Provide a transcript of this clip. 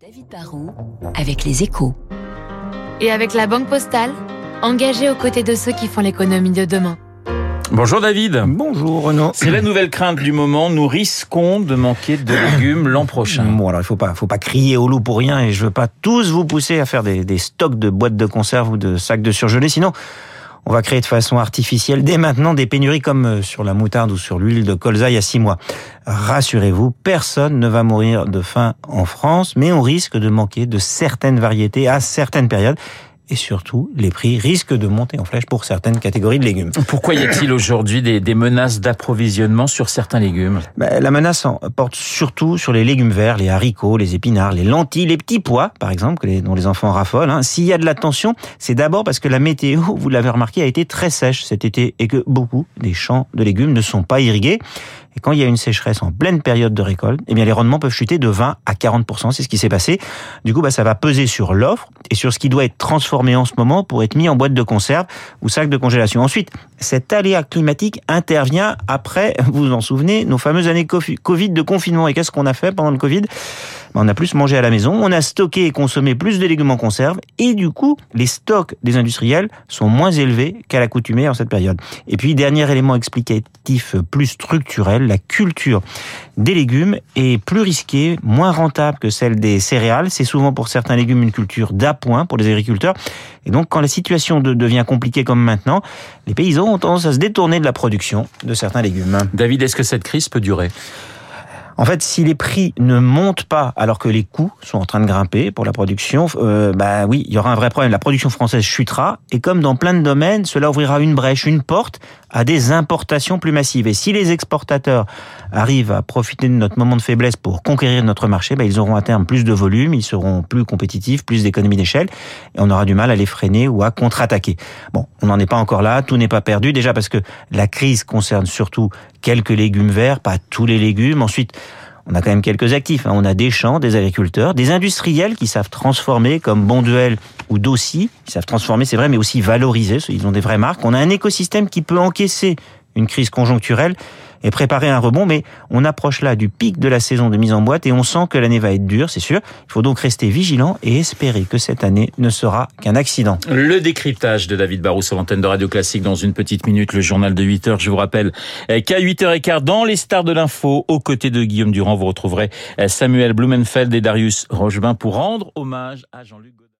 David Barrault avec les échos. Et avec la Banque Postale, engagée aux côtés de ceux qui font l'économie de demain. Bonjour David. Bonjour Renaud. C'est la nouvelle crainte du moment. Nous risquons de manquer de légumes l'an prochain. Bon alors il faut pas, faut pas crier au loup pour rien et je veux pas tous vous pousser à faire des, des stocks de boîtes de conserve ou de sacs de surgelés. Sinon, on va créer de façon artificielle dès maintenant des pénuries comme euh, sur la moutarde ou sur l'huile de colza il y a six mois. Rassurez-vous, personne ne va mourir de faim en France, mais on risque de manquer de certaines variétés à certaines périodes et surtout, les prix risquent de monter en flèche pour certaines catégories de légumes. Pourquoi y a-t-il aujourd'hui des, des, menaces d'approvisionnement sur certains légumes? Ben, La menace porte surtout sur les légumes verts, les haricots, les épinards, les lentilles, les petits pois, par exemple, dont les enfants raffolent. Hein. S'il y a de la tension, c'est d'abord parce que la météo, vous l'avez remarqué, a été très sèche cet été et que beaucoup des champs de légumes ne sont pas irrigués. Et quand il y a une sécheresse en pleine période de récolte, eh bien les rendements peuvent chuter de 20 à 40% c'est ce qui s'est passé. Du coup, bah, ça va peser sur l'offre et sur ce qui doit être transformé en ce moment pour être mis en boîte de conserve ou sac de congélation. Ensuite, cet aléa climatique intervient après, vous vous en souvenez, nos fameuses années Covid de confinement. Et qu'est-ce qu'on a fait pendant le Covid? On a plus mangé à la maison, on a stocké et consommé plus de légumes en conserve, et du coup, les stocks des industriels sont moins élevés qu'à l'accoutumée en cette période. Et puis, dernier élément explicatif plus structurel, la culture des légumes est plus risquée, moins rentable que celle des céréales. C'est souvent pour certains légumes une culture d'appoint pour les agriculteurs. Et donc, quand la situation devient compliquée comme maintenant, les paysans ont tendance à se détourner de la production de certains légumes. David, est-ce que cette crise peut durer? En fait, si les prix ne montent pas alors que les coûts sont en train de grimper pour la production, euh, bah oui, il y aura un vrai problème. La production française chutera et comme dans plein de domaines, cela ouvrira une brèche, une porte à des importations plus massives. Et si les exportateurs arrivent à profiter de notre moment de faiblesse pour conquérir notre marché, bah, ils auront à terme plus de volume, ils seront plus compétitifs, plus d'économies d'échelle, et on aura du mal à les freiner ou à contre-attaquer. Bon, on n'en est pas encore là, tout n'est pas perdu, déjà parce que la crise concerne surtout quelques légumes verts, pas tous les légumes. Ensuite, on a quand même quelques actifs. Hein. On a des champs, des agriculteurs, des industriels qui savent transformer, comme Bonduel ou Dossi. Ils savent transformer, c'est vrai, mais aussi valoriser. Ils ont des vraies marques. On a un écosystème qui peut encaisser une crise conjoncturelle et préparer un rebond, mais on approche là du pic de la saison de mise en boîte et on sent que l'année va être dure, c'est sûr. Il faut donc rester vigilant et espérer que cette année ne sera qu'un accident. Le décryptage de David Barrou sur l'antenne de Radio Classique dans une petite minute, le journal de 8 heures. Je vous rappelle qu'à 8h15, dans les stars de l'info, aux côtés de Guillaume Durand, vous retrouverez Samuel Blumenfeld et Darius Rochebin pour rendre hommage à Jean-Luc